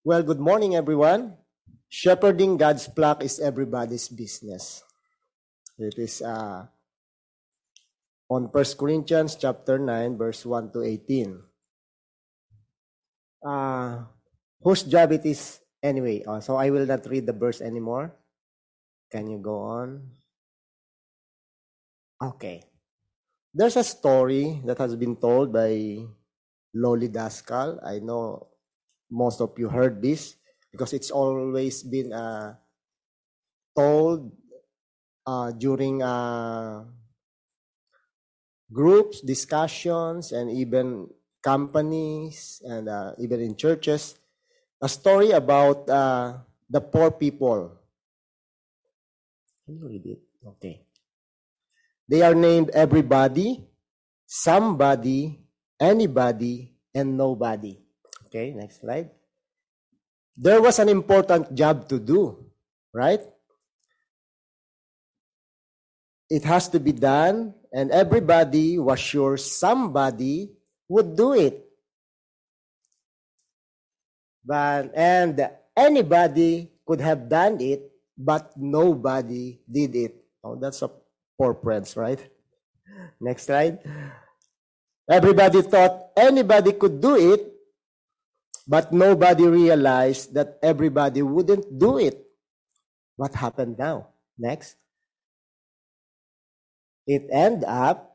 Well, good morning, everyone. Shepherding God's flock is everybody's business. It is uh, on 1 Corinthians chapter 9, verse 1 to 18. Uh, whose job it is anyway? Uh, so I will not read the verse anymore. Can you go on? Okay. There's a story that has been told by Loli Daskal. I know most of you heard this because it's always been uh, told uh, during uh, groups, discussions, and even companies and uh, even in churches. A story about uh, the poor people. Can you read it? Okay. They are named everybody, somebody, anybody, and nobody. Okay, next slide. There was an important job to do, right? It has to be done, and everybody was sure somebody would do it. But and anybody could have done it, but nobody did it. Oh, that's a poor prince, right? Next slide. Everybody thought anybody could do it, but nobody realized that everybody wouldn't do it. What happened now? Next. It ended up,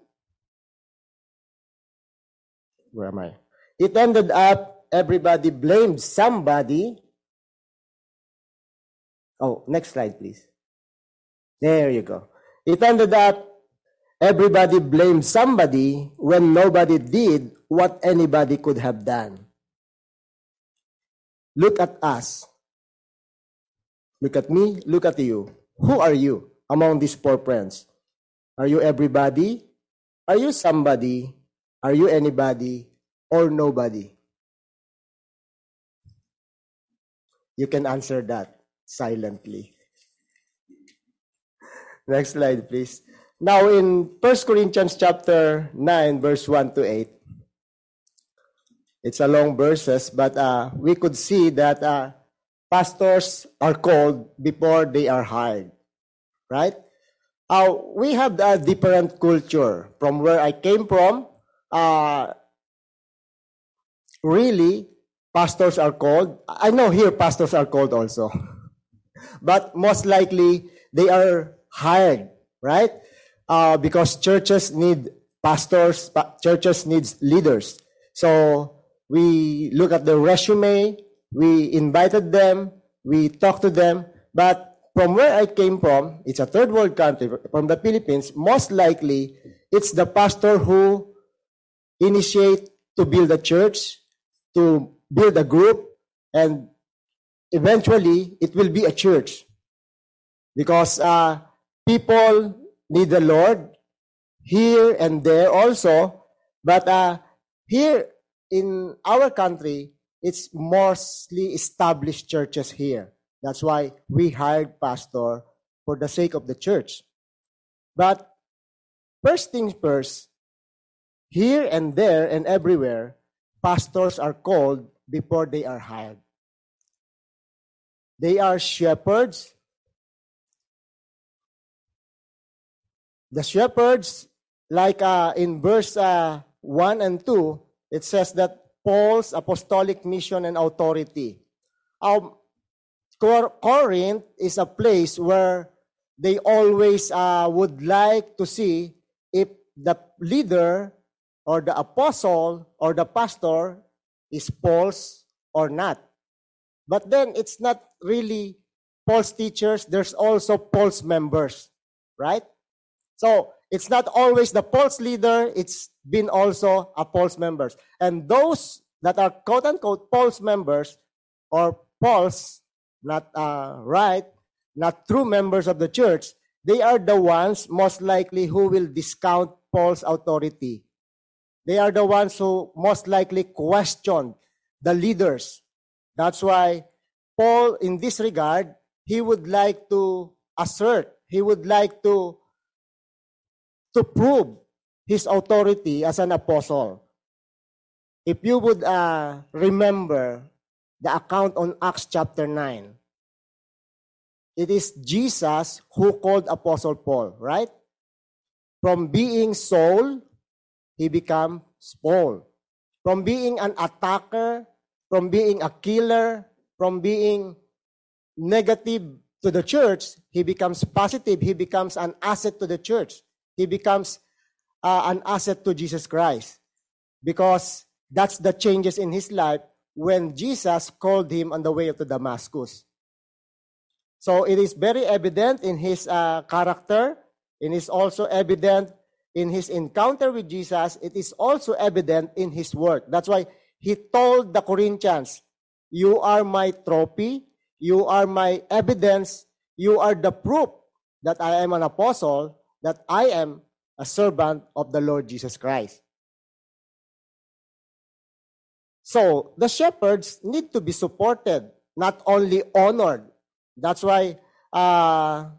where am I? It ended up, everybody blamed somebody. Oh, next slide, please. There you go. It ended up, everybody blamed somebody when nobody did what anybody could have done. Look at us. Look at me. Look at you. Who are you among these poor friends? Are you everybody? Are you somebody? Are you anybody or nobody? You can answer that silently. Next slide, please. Now in 1 Corinthians chapter 9, verse 1 to 8, it's a long verses, but uh, we could see that uh, pastors are called before they are hired, right? Uh, we have a different culture from where I came from. Uh, really, pastors are called. I know here pastors are called also, but most likely they are hired, right? Uh, because churches need pastors, churches needs leaders. So we look at the resume, we invited them, we talked to them, but from where I came from, it's a third world country, from the Philippines, most likely it's the pastor who initiate to build a church, to build a group, and eventually it will be a church. Because uh, people need the Lord here and there also, but uh, here in our country, it's mostly established churches here. That's why we hired pastor for the sake of the church. But first things first, here and there and everywhere, pastors are called before they are hired. They are shepherds. The shepherds, like uh, in verse uh, 1 and 2, it says that Paul's apostolic mission and authority. Um, Corinth is a place where they always uh, would like to see if the leader or the apostle or the pastor is Paul's or not. But then it's not really Paul's teachers, there's also Paul's members, right? So it's not always the Paul's leader, it's been also a Paul's members. And those that are quote unquote Paul's members or Paul's, not uh, right, not true members of the church, they are the ones most likely who will discount Paul's authority. They are the ones who most likely question the leaders. That's why Paul, in this regard, he would like to assert, he would like to, to prove his authority as an apostle. If you would uh, remember the account on Acts chapter 9. It is Jesus who called Apostle Paul, right? From being Saul, he became Paul. From being an attacker, from being a killer, from being negative to the church, he becomes positive. He becomes an asset to the church. He becomes uh, an asset to Jesus Christ. Because that's the changes in his life when Jesus called him on the way to Damascus. So it is very evident in his uh, character. It is also evident in his encounter with Jesus. It is also evident in his work. That's why he told the Corinthians, You are my trophy. You are my evidence. You are the proof that I am an apostle, that I am a servant of the Lord Jesus Christ. So the shepherds need to be supported, not only honored. That's why uh,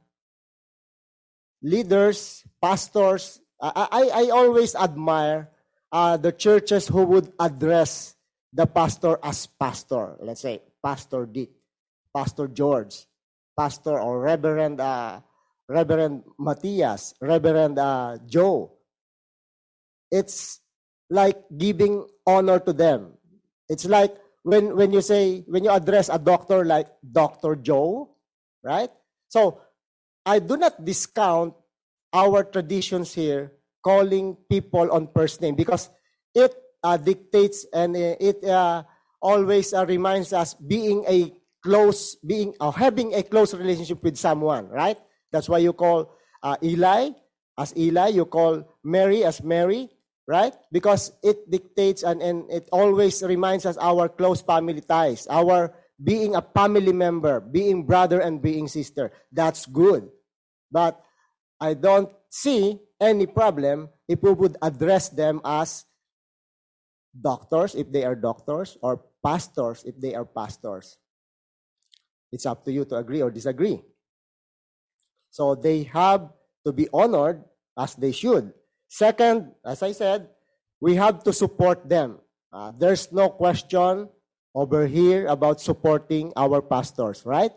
leaders, pastors, I, I, I always admire uh, the churches who would address the pastor as pastor. Let's say Pastor Dick, Pastor George, Pastor or Reverend uh, Reverend Matthias, Reverend uh, Joe. It's like giving honor to them. It's like when, when you say, when you address a doctor like Dr. Joe, right? So I do not discount our traditions here calling people on first name because it uh, dictates and it uh, always uh, reminds us being a close, being uh, having a close relationship with someone, right? That's why you call uh, Eli as Eli, you call Mary as Mary, right? Because it dictates and, and it always reminds us our close family ties, our being a family member, being brother and being sister. That's good. But I don't see any problem if we would address them as doctors, if they are doctors, or pastors, if they are pastors. It's up to you to agree or disagree. So they have to be honored as they should. Second, as I said, we have to support them. Uh, there's no question over here about supporting our pastors, right?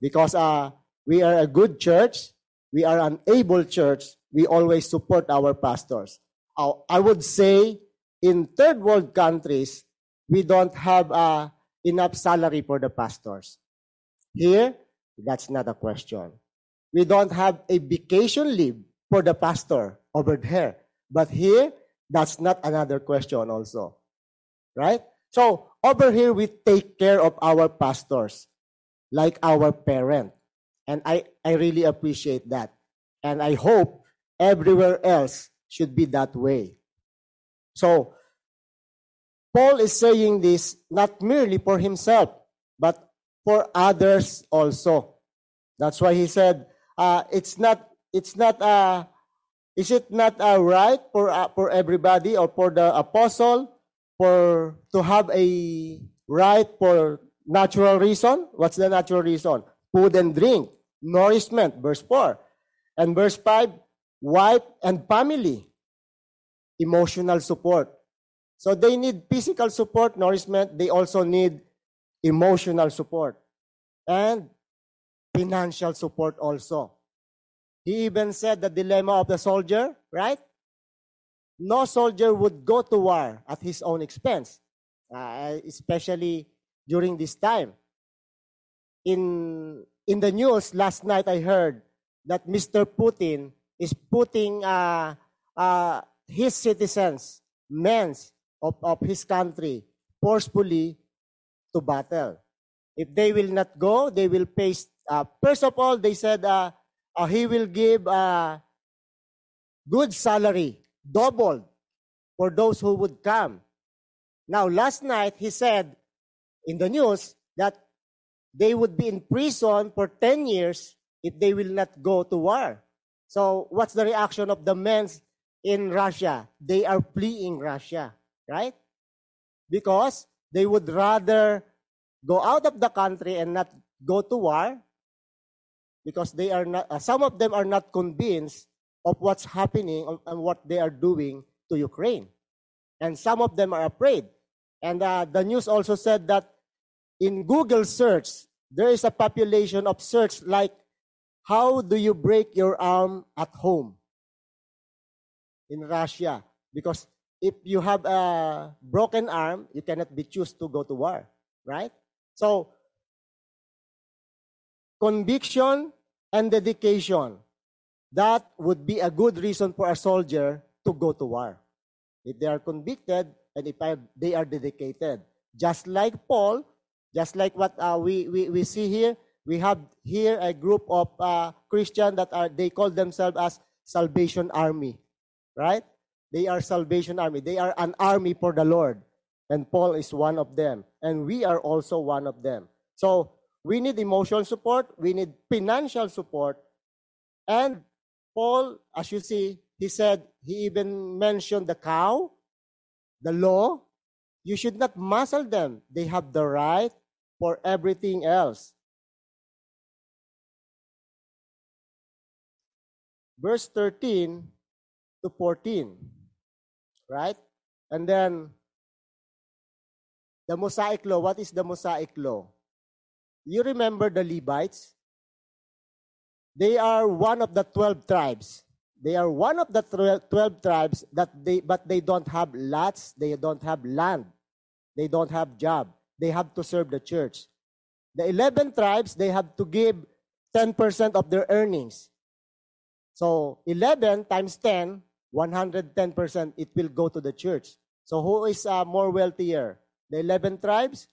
Because uh, we are a good church, we are an able church, we always support our pastors. Uh, I would say in third world countries, we don't have uh, enough salary for the pastors. Here, that's not a question. We don't have a vacation leave for the pastor over there. But here, that's not another question also. Right? So, over here, we take care of our pastors like our parent. And I, I really appreciate that. And I hope everywhere else should be that way. So, Paul is saying this not merely for himself, but for others also. That's why he said, uh, it's not it's not uh, is it not uh, right for uh, for everybody or for the apostle for to have a right for natural reason? What's the natural reason? Food and drink, nourishment, verse 4. And verse 5, wife and family, emotional support. So they need physical support, nourishment. They also need emotional support and financial support also. He even said the dilemma of the soldier, right? No soldier would go to war at his own expense, uh, especially during this time. In, in the news last night, I heard that Mr. Putin is putting uh, uh, his citizens, men of, of his country, forcefully to battle. If they will not go, they will face. Uh, first of all, they said uh, uh, he will give a good salary, doubled, for those who would come. Now, last night, he said in the news that they would be in prison for 10 years if they will not go to war. So, what's the reaction of the men in Russia? They are fleeing Russia, right? Because they would rather go out of the country and not go to war because they are not, uh, some of them are not convinced of what's happening and what they are doing to Ukraine. And some of them are afraid. And uh, the news also said that in Google search, there is a population of search like, how do you break your arm at home? In Russia. Because if you have a broken arm, you cannot be choose to go to war, right? So, conviction and dedication, that would be a good reason for a soldier to go to war. If they are convicted and if they are dedicated. Just like Paul, just like what uh, we, we, we see here, we have here a group of uh, Christians that are, they call themselves as Salvation Army, right? They are Salvation Army. They are an army for the Lord. And Paul is one of them. And we are also one of them. So we need emotional support. We need financial support. And Paul, as you see, he said, he even mentioned the cow, the law. You should not muscle them. They have the right for everything else. Verse 13 to 14. Right? And then, the Mosaic Law. What is the Mosaic Law? You remember the Levites? They are one of the 12 tribes. They are one of the 12 tribes that they but they don't have lots, they don't have land. They don't have job. They have to serve the church. The 11 tribes, they have to give 10% of their earnings. So 11 times 10, 110%, it will go to the church. So who is uh, more wealthier? The 11 tribes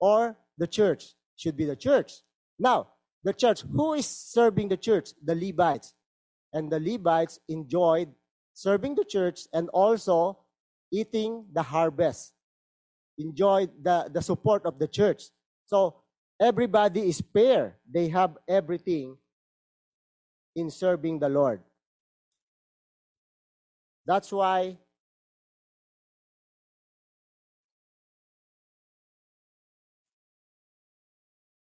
or the church? Should be the church. Now, the church, who is serving the church? The Levites. And the Levites enjoyed serving the church and also eating the harvest, enjoyed the, the support of the church. So everybody is fair. They have everything in serving the Lord. That's why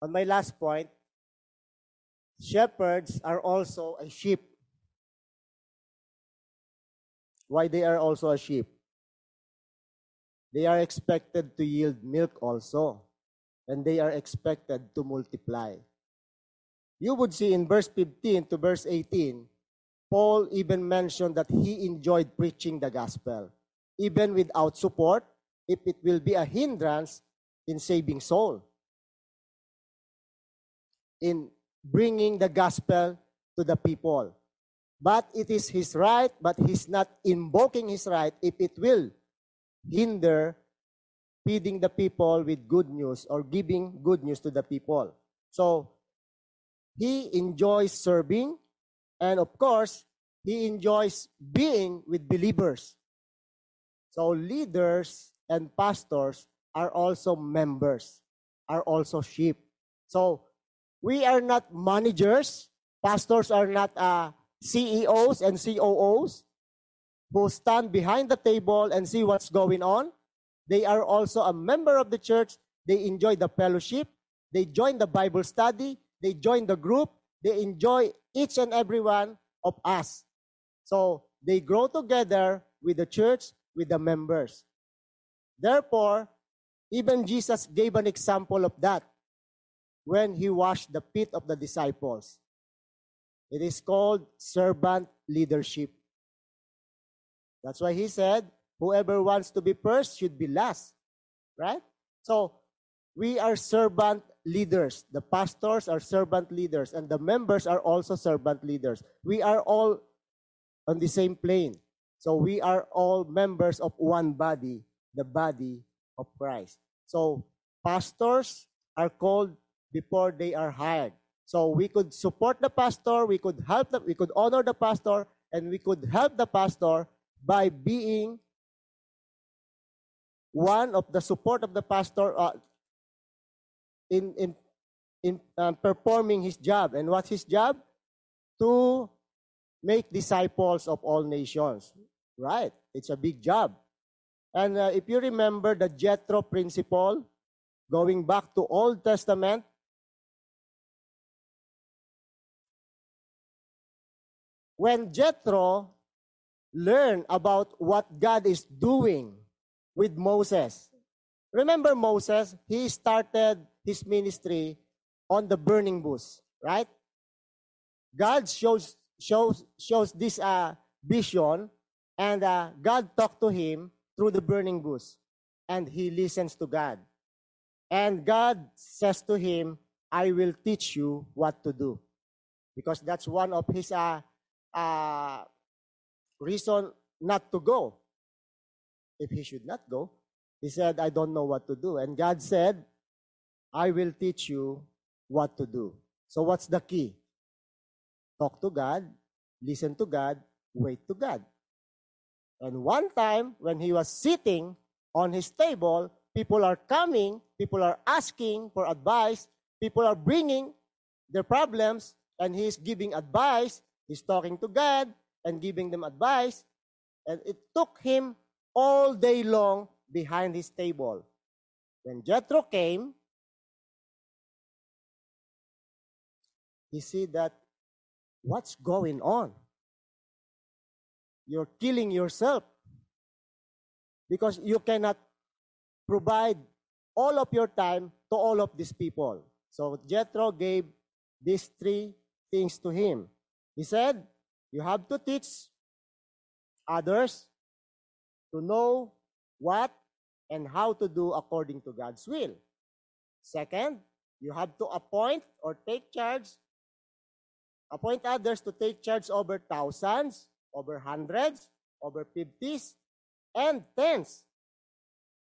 on my last point, shepherds are also a sheep. Why they are also a sheep? They are expected to yield milk also, and they are expected to multiply. You would see in verse 15 to verse 18, Paul even mentioned that he enjoyed preaching the gospel, even without support, if it will be a hindrance in saving soul, in bringing the gospel to the people. But it is his right, but he's not invoking his right if it will hinder feeding the people with good news or giving good news to the people. So he enjoys serving and of course, he enjoys being with believers. So leaders and pastors are also members, are also sheep. So we are not managers. Pastors are not uh, CEOs and COOs who stand behind the table and see what's going on. They are also a member of the church. They enjoy the fellowship. They join the Bible study. They join the group. They enjoy each and every one of us. So they grow together with the church, with the members. Therefore, even Jesus gave an example of that when he washed the feet of the disciples. It is called servant leadership. That's why he said, whoever wants to be first should be last. Right? So, we are servant leaders. The pastors are servant leaders, and the members are also servant leaders. We are all on the same plane. So we are all members of one body, the body of Christ. So pastors are called before they are hired. So we could support the pastor, we could help them, we could honor the pastor, and we could help the pastor by being one of the support of the pastor uh, in, in, in um, performing his job. And what's his job? To make disciples of all nations. Right. It's a big job. And uh, if you remember the Jethro principle, going back to Old Testament, when Jethro learned about what God is doing with Moses, remember Moses, he started his ministry on the burning bush, right? God shows shows shows this uh, vision, and uh, God talked to him through the burning bush, and he listens to God. And God says to him, "I will teach you what to do," because that's one of his uh, uh, reason not to go. If he should not go, he said, "I don't know what to do," and God said, "I will teach you what to do." So, what's the key? Talk to God, listen to God, wait to God. And one time, when he was sitting on his table, people are coming, people are asking for advice, people are bringing their problems, and he's giving advice. He's talking to God and giving them advice. And it took him all day long behind his table. When Jethro came, he see that What's going on? You're killing yourself because you cannot provide all of your time to all of these people. So Jethro gave these three things to him. He said, You have to teach others to know what and how to do according to God's will. Second, you have to appoint or take charge Appoint others to take charge over thousands, over hundreds, over fifties, and tens.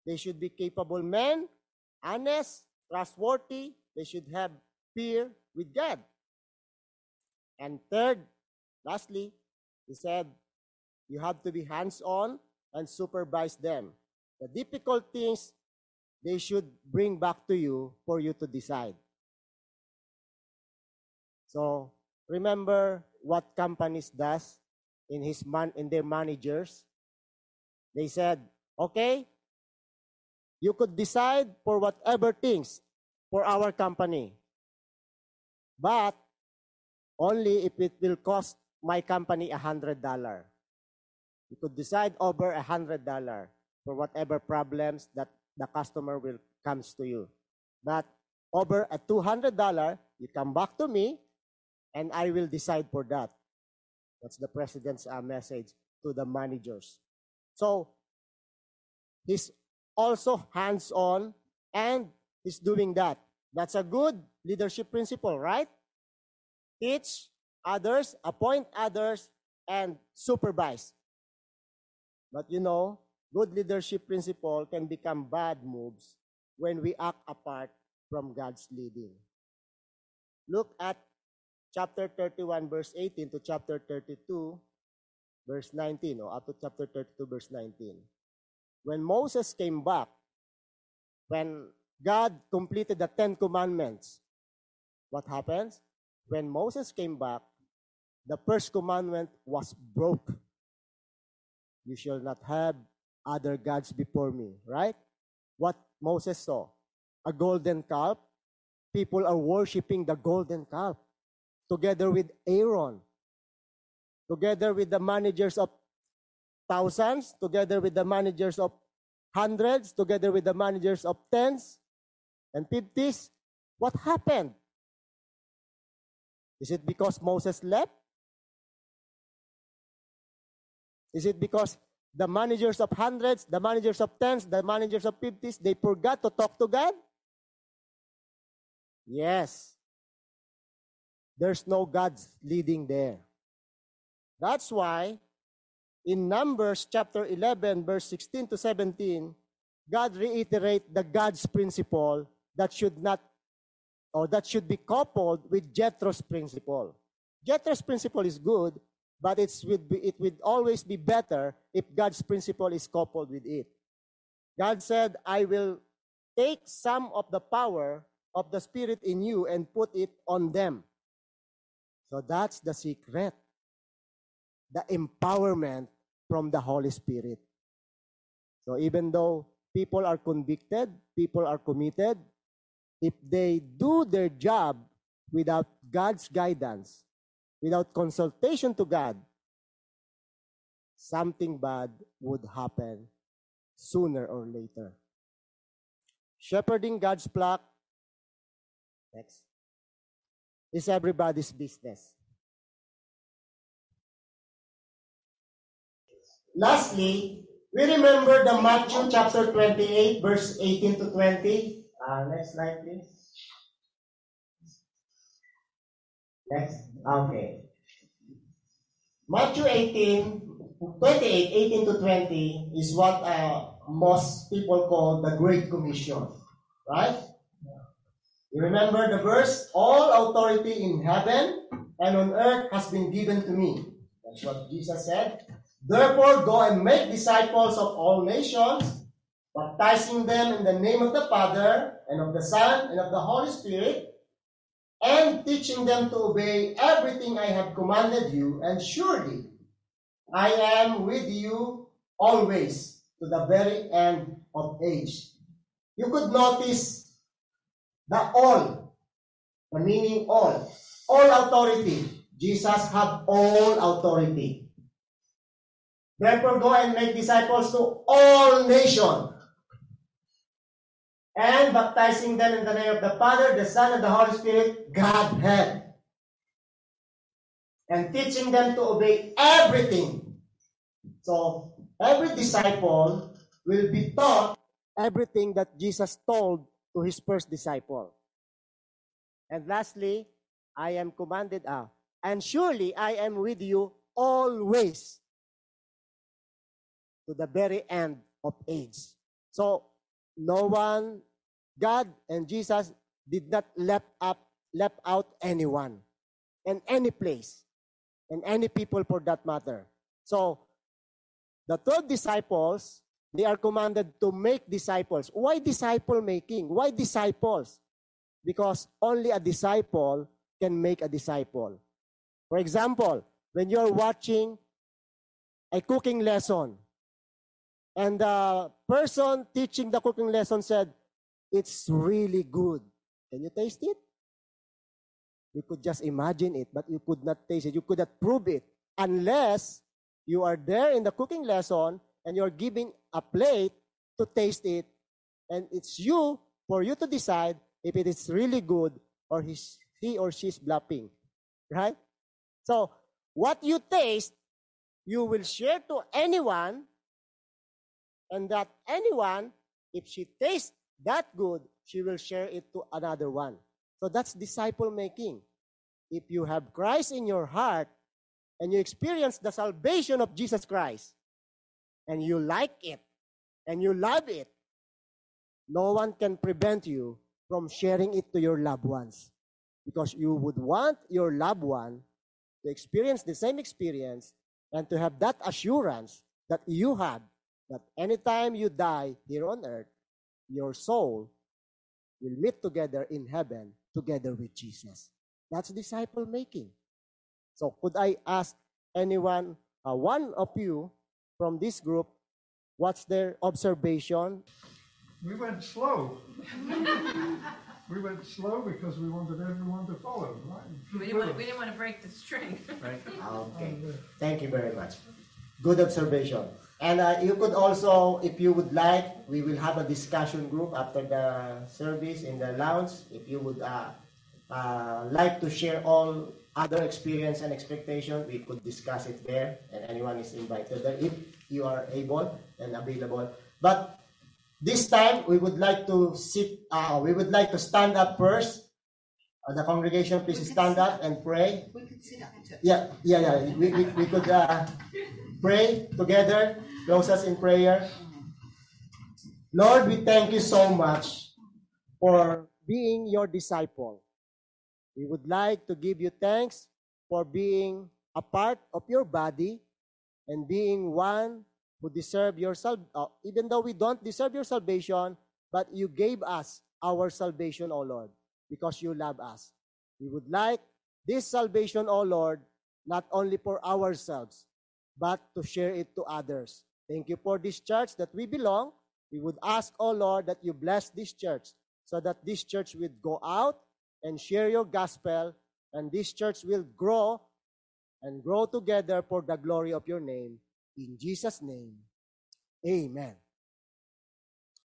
They should be capable men, honest, trustworthy. They should have fear with God. And third, lastly, he said, you have to be hands on and supervise them. The difficult things they should bring back to you for you to decide. So, Remember what companies does in his man in their managers? They said, "Okay, you could decide for whatever things for our company. But only if it will cost my company a hundred dollar. You could decide over a hundred dollar for whatever problems that the customer will comes to you. But over a two hundred dollar, you come back to me and I will decide for that. That's the president's uh, message to the managers. So he's also hands on and he's doing that. That's a good leadership principle, right? Teach others, appoint others, and supervise. But you know, good leadership principle can become bad moves when we act apart from God's leading. Look at chapter 31, verse 18 to chapter 32, verse 19, or up to chapter 32, verse 19. When Moses came back, when God completed the Ten Commandments, what happens? When Moses came back, the first commandment was broke. You shall not have other gods before me, right? What Moses saw? A golden calf. People are worshiping the golden calf together with Aaron, together with the managers of thousands, together with the managers of hundreds, together with the managers of tens and fifties. What happened? Is it because Moses left? Is it because the managers of hundreds, the managers of tens, the managers of fifties, they forgot to talk to God? Yes. There's no God's leading there. That's why in Numbers chapter 11, verse 16 to 17, God reiterate the God's principle that should not or that should be coupled with Jethro's principle. Jethro's principle is good, but it's would be, it would always be better if God's principle is coupled with it. God said, I will take some of the power of the Spirit in you and put it on them. So that's the secret. The empowerment from the Holy Spirit. So even though people are convicted, people are committed, if they do their job without God's guidance, without consultation to God, something bad would happen sooner or later. Shepherding God's flock Next. Is everybody's business. Lastly, we remember the Matthew chapter 28, verse 18 to 20. Uh, next slide, please. Next. Okay. Matthew 18, 28, 18 to 20 is what uh, most people call the Great Commission. Right? You remember the verse? All authority in heaven and on earth has been given to me. That's what Jesus said. Therefore, go and make disciples of all nations, baptizing them in the name of the Father, and of the Son, and of the Holy Spirit, and teaching them to obey everything I have commanded you, and surely I am with you always to the very end of age. You could notice the all, the meaning all, all authority. Jesus have all authority. Therefore, go and make disciples to all nations, and baptizing them in the name of the Father, the Son, and the Holy Spirit, Godhead, and teaching them to obey everything. So, every disciple will be taught everything that Jesus told to his first disciple. And lastly, I am commanded, ah, and surely I am with you always to the very end of age. So, no one, God and Jesus did not left up, left out anyone, and any place, and any people for that matter. So, the twelve disciples, they are commanded to make disciples. Why disciple making? Why disciples? Because only a disciple can make a disciple. For example, when you're watching a cooking lesson, and the person teaching the cooking lesson said, It's really good. Can you taste it? You could just imagine it, but you could not taste it. You could not prove it unless you are there in the cooking lesson and you're giving a plate to taste it. And it's you, for you to decide if it is really good or he's, he or she's bluffing. Right? So, what you taste, you will share to anyone and that anyone, if she tastes that good, she will share it to another one. So that's disciple making. If you have Christ in your heart and you experience the salvation of Jesus Christ and you like it and you love it, no one can prevent you from sharing it to your loved ones because you would want your loved one to experience the same experience and to have that assurance that you had that anytime you die here on earth, your soul will meet together in heaven together with Jesus. That's disciple making. So, could I ask anyone, uh, one of you from this group, what's their observation? We went slow. we went slow because we wanted everyone to follow, right? We didn't want, we didn't want to break the string. Right. Okay. Thank you very much. Good observation. And uh, you could also, if you would like, we will have a discussion group after the service in the lounge. If you would uh, uh, like to share all other experience and expectation, we could discuss it there, and anyone is invited there if you are able and available. But this time, we would like to sit. Uh, we would like to stand up first. Uh, the congregation, please stand up and pray. We could sit up. Yeah, yeah, yeah. We, we, we could uh, pray together. Close us in prayer. Lord, we thank you so much for being your disciple. We would like to give you thanks for being a part of your body and being one who deserve your sal- uh, even though we don't deserve your salvation, but you gave us our salvation, O Lord, because you love us. We would like this salvation, O Lord, not only for ourselves, but to share it to others. Thank you for this church that we belong. We would ask, O Lord, that you bless this church so that this church would go out and share your gospel and this church will grow and grow together for the glory of your name. In Jesus' name, amen.